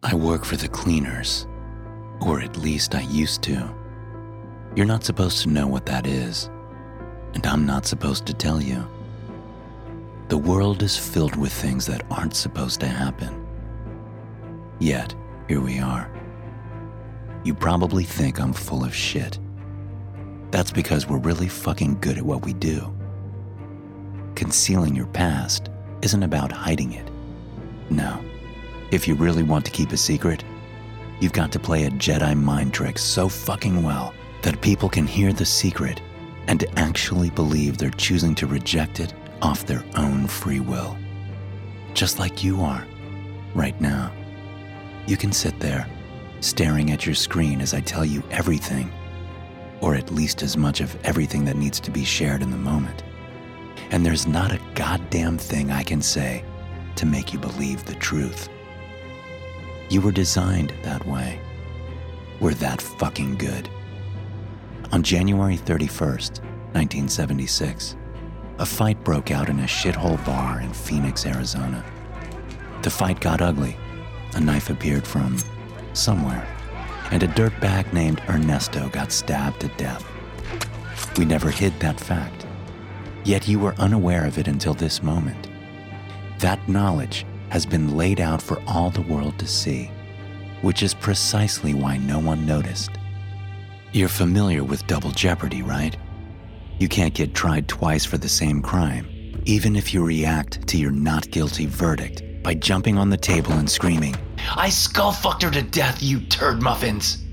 I work for the cleaners, or at least I used to. You're not supposed to know what that is, and I'm not supposed to tell you. The world is filled with things that aren't supposed to happen. Yet, here we are. You probably think I'm full of shit. That's because we're really fucking good at what we do. Concealing your past isn't about hiding it. No. If you really want to keep a secret, you've got to play a Jedi mind trick so fucking well that people can hear the secret and actually believe they're choosing to reject it off their own free will. Just like you are, right now. You can sit there, staring at your screen as I tell you everything, or at least as much of everything that needs to be shared in the moment. And there's not a goddamn thing I can say to make you believe the truth. You were designed that way. We're that fucking good. On January 31st, 1976, a fight broke out in a shithole bar in Phoenix, Arizona. The fight got ugly. A knife appeared from somewhere, and a dirtbag named Ernesto got stabbed to death. We never hid that fact. Yet you were unaware of it until this moment. That knowledge has been laid out for all the world to see, which is precisely why no one noticed. You're familiar with double jeopardy, right? You can't get tried twice for the same crime, even if you react to your not guilty verdict by jumping on the table and screaming, I skull fucked her to death, you turd muffins!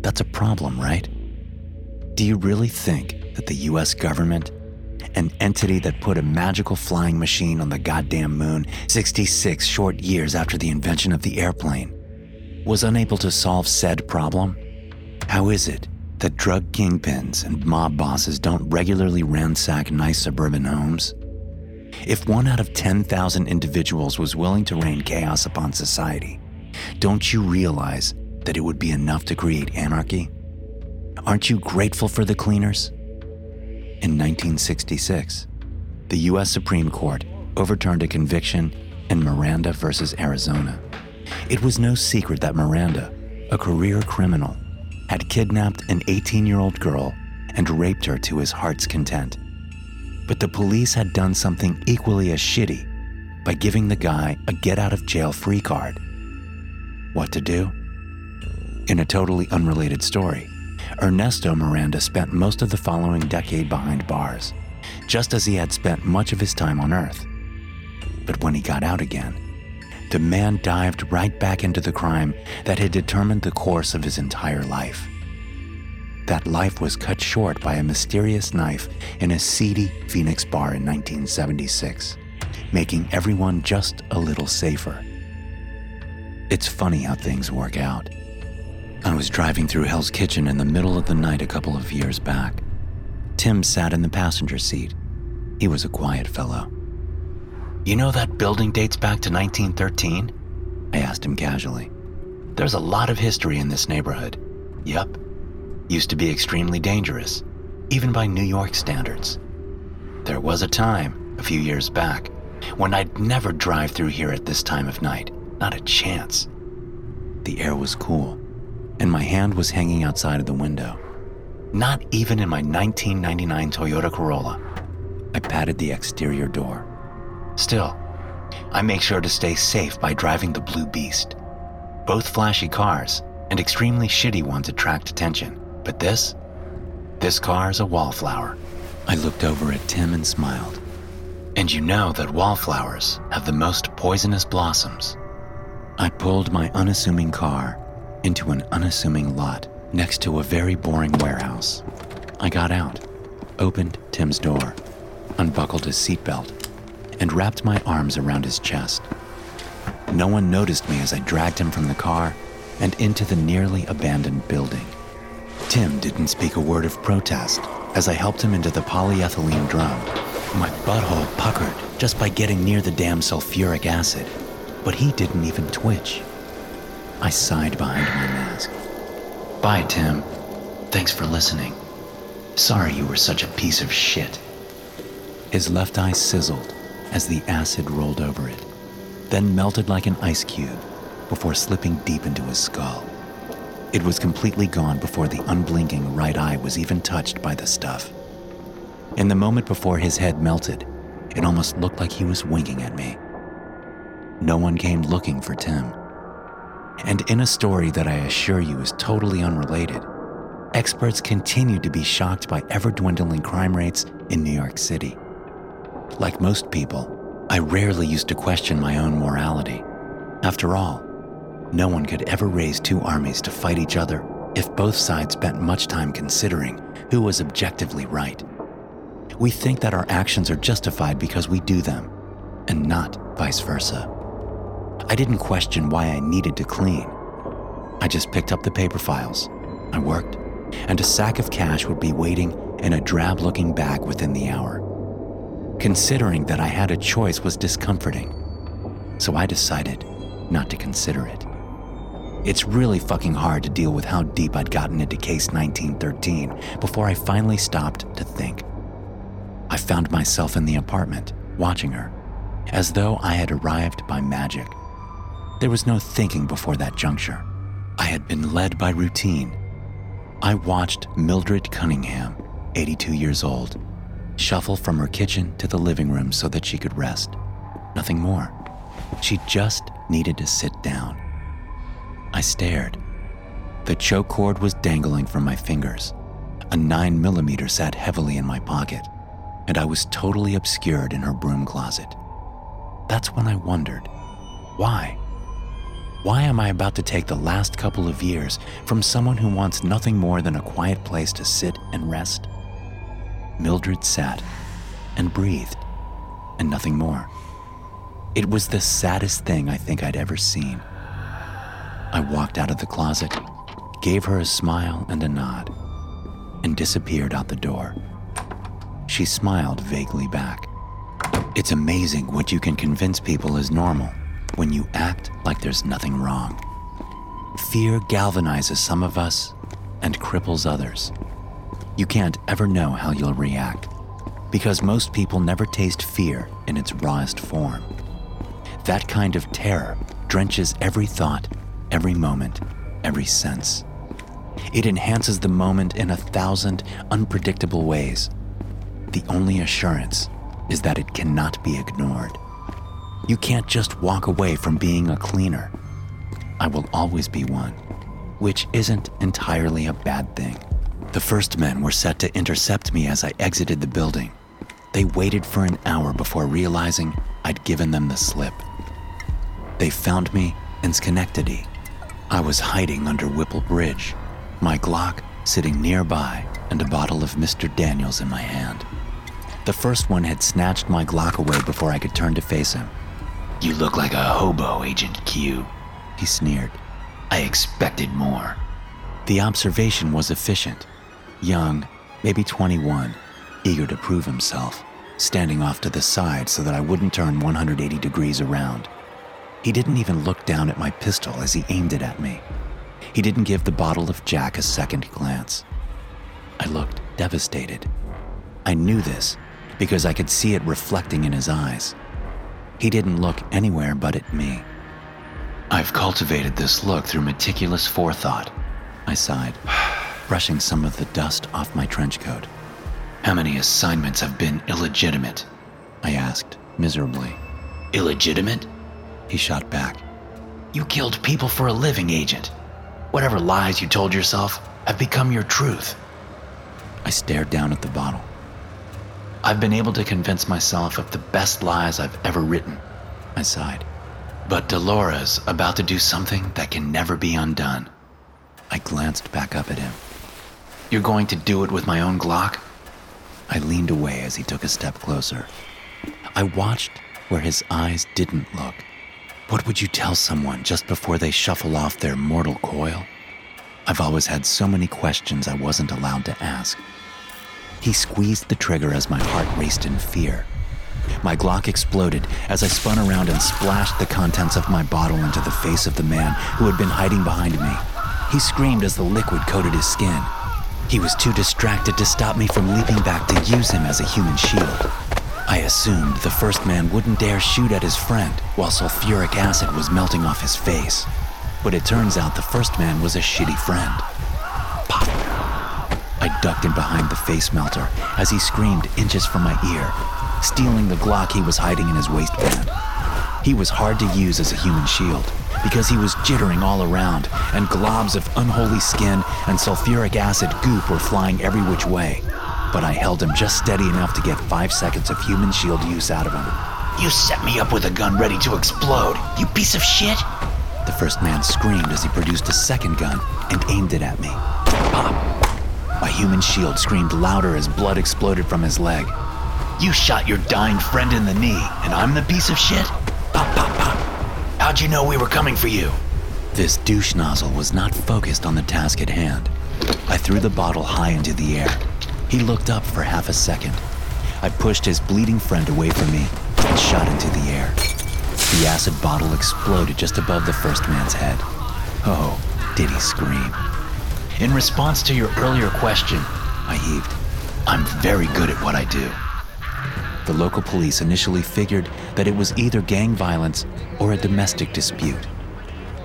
That's a problem, right? Do you really think that the US government an entity that put a magical flying machine on the goddamn moon 66 short years after the invention of the airplane, was unable to solve said problem? How is it that drug kingpins and mob bosses don't regularly ransack nice suburban homes? If one out of 10,000 individuals was willing to rain chaos upon society, don't you realize that it would be enough to create anarchy? Aren't you grateful for the cleaners? In 1966, the U.S. Supreme Court overturned a conviction in Miranda versus Arizona. It was no secret that Miranda, a career criminal, had kidnapped an 18 year old girl and raped her to his heart's content. But the police had done something equally as shitty by giving the guy a get out of jail free card. What to do? In a totally unrelated story, Ernesto Miranda spent most of the following decade behind bars, just as he had spent much of his time on Earth. But when he got out again, the man dived right back into the crime that had determined the course of his entire life. That life was cut short by a mysterious knife in a seedy Phoenix bar in 1976, making everyone just a little safer. It's funny how things work out. I was driving through Hell's Kitchen in the middle of the night a couple of years back. Tim sat in the passenger seat. He was a quiet fellow. You know that building dates back to 1913? I asked him casually. There's a lot of history in this neighborhood. Yep. Used to be extremely dangerous, even by New York standards. There was a time, a few years back, when I'd never drive through here at this time of night. Not a chance. The air was cool and my hand was hanging outside of the window. Not even in my 1999 Toyota Corolla. I patted the exterior door. Still, I make sure to stay safe by driving the Blue Beast. Both flashy cars and extremely shitty ones attract attention, but this? This car's a wallflower. I looked over at Tim and smiled. And you know that wallflowers have the most poisonous blossoms. I pulled my unassuming car into an unassuming lot next to a very boring warehouse. I got out, opened Tim's door, unbuckled his seatbelt, and wrapped my arms around his chest. No one noticed me as I dragged him from the car and into the nearly abandoned building. Tim didn't speak a word of protest as I helped him into the polyethylene drum. My butthole puckered just by getting near the damn sulfuric acid, but he didn't even twitch. I sighed behind my mask. Bye, Tim. Thanks for listening. Sorry you were such a piece of shit. His left eye sizzled as the acid rolled over it, then melted like an ice cube before slipping deep into his skull. It was completely gone before the unblinking right eye was even touched by the stuff. In the moment before his head melted, it almost looked like he was winking at me. No one came looking for Tim. And in a story that I assure you is totally unrelated, experts continue to be shocked by ever dwindling crime rates in New York City. Like most people, I rarely used to question my own morality. After all, no one could ever raise two armies to fight each other if both sides spent much time considering who was objectively right. We think that our actions are justified because we do them, and not vice versa. I didn't question why I needed to clean. I just picked up the paper files. I worked, and a sack of cash would be waiting in a drab looking bag within the hour. Considering that I had a choice was discomforting, so I decided not to consider it. It's really fucking hard to deal with how deep I'd gotten into case 1913 before I finally stopped to think. I found myself in the apartment, watching her, as though I had arrived by magic. There was no thinking before that juncture. I had been led by routine. I watched Mildred Cunningham, 82 years old, shuffle from her kitchen to the living room so that she could rest. Nothing more. She just needed to sit down. I stared. The choke cord was dangling from my fingers. A 9 millimeter sat heavily in my pocket, and I was totally obscured in her broom closet. That's when I wondered why? Why am I about to take the last couple of years from someone who wants nothing more than a quiet place to sit and rest? Mildred sat and breathed, and nothing more. It was the saddest thing I think I'd ever seen. I walked out of the closet, gave her a smile and a nod, and disappeared out the door. She smiled vaguely back. It's amazing what you can convince people is normal when you act like there's nothing wrong. Fear galvanizes some of us and cripples others. You can't ever know how you'll react because most people never taste fear in its rawest form. That kind of terror drenches every thought, every moment, every sense. It enhances the moment in a thousand unpredictable ways. The only assurance is that it cannot be ignored. You can't just walk away from being a cleaner. I will always be one, which isn't entirely a bad thing. The first men were set to intercept me as I exited the building. They waited for an hour before realizing I'd given them the slip. They found me in Schenectady. I was hiding under Whipple Bridge, my Glock sitting nearby and a bottle of Mr. Daniels in my hand. The first one had snatched my Glock away before I could turn to face him. You look like a hobo, Agent Q, he sneered. I expected more. The observation was efficient. Young, maybe 21, eager to prove himself, standing off to the side so that I wouldn't turn 180 degrees around. He didn't even look down at my pistol as he aimed it at me. He didn't give the bottle of Jack a second glance. I looked devastated. I knew this because I could see it reflecting in his eyes. He didn't look anywhere but at me. I've cultivated this look through meticulous forethought, I sighed, brushing some of the dust off my trench coat. How many assignments have been illegitimate? I asked, miserably. Illegitimate? He shot back. You killed people for a living, Agent. Whatever lies you told yourself have become your truth. I stared down at the bottle. I've been able to convince myself of the best lies I've ever written. I sighed. But Delora's about to do something that can never be undone. I glanced back up at him. You're going to do it with my own Glock? I leaned away as he took a step closer. I watched where his eyes didn't look. What would you tell someone just before they shuffle off their mortal coil? I've always had so many questions I wasn't allowed to ask. He squeezed the trigger as my heart raced in fear. My Glock exploded as I spun around and splashed the contents of my bottle into the face of the man who had been hiding behind me. He screamed as the liquid coated his skin. He was too distracted to stop me from leaping back to use him as a human shield. I assumed the first man wouldn't dare shoot at his friend while sulfuric acid was melting off his face. But it turns out the first man was a shitty friend. I ducked in behind the face melter as he screamed inches from my ear, stealing the Glock he was hiding in his waistband. He was hard to use as a human shield because he was jittering all around, and globs of unholy skin and sulfuric acid goop were flying every which way. But I held him just steady enough to get five seconds of human shield use out of him. You set me up with a gun ready to explode, you piece of shit! The first man screamed as he produced a second gun and aimed it at me. Pop! My human shield screamed louder as blood exploded from his leg. You shot your dying friend in the knee, and I'm the piece of shit? Pop, pop, pop. How'd you know we were coming for you? This douche nozzle was not focused on the task at hand. I threw the bottle high into the air. He looked up for half a second. I pushed his bleeding friend away from me and shot into the air. The acid bottle exploded just above the first man's head. Oh, did he scream? In response to your earlier question, I heaved. I'm very good at what I do. The local police initially figured that it was either gang violence or a domestic dispute.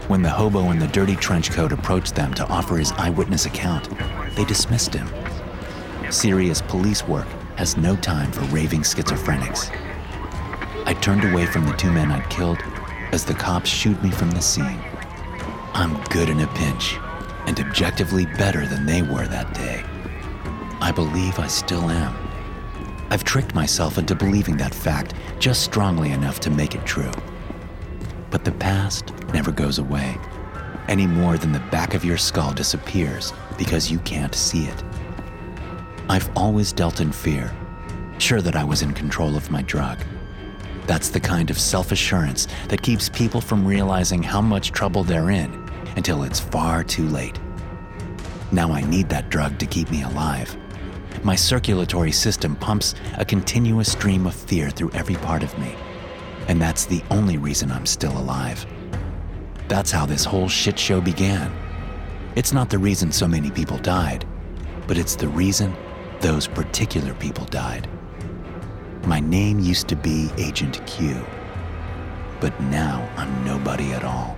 When the hobo in the dirty trench coat approached them to offer his eyewitness account, they dismissed him. Serious police work has no time for raving schizophrenics. I turned away from the two men I'd killed as the cops shooed me from the scene. I'm good in a pinch, and objectively better than they were that day. I believe I still am. I've tricked myself into believing that fact just strongly enough to make it true. But the past never goes away, any more than the back of your skull disappears because you can't see it. I've always dealt in fear, sure that I was in control of my drug. That's the kind of self assurance that keeps people from realizing how much trouble they're in until it's far too late. Now I need that drug to keep me alive my circulatory system pumps a continuous stream of fear through every part of me. And that's the only reason I'm still alive. That's how this whole shit show began. It's not the reason so many people died, but it's the reason those particular people died. My name used to be Agent Q, but now I'm nobody at all.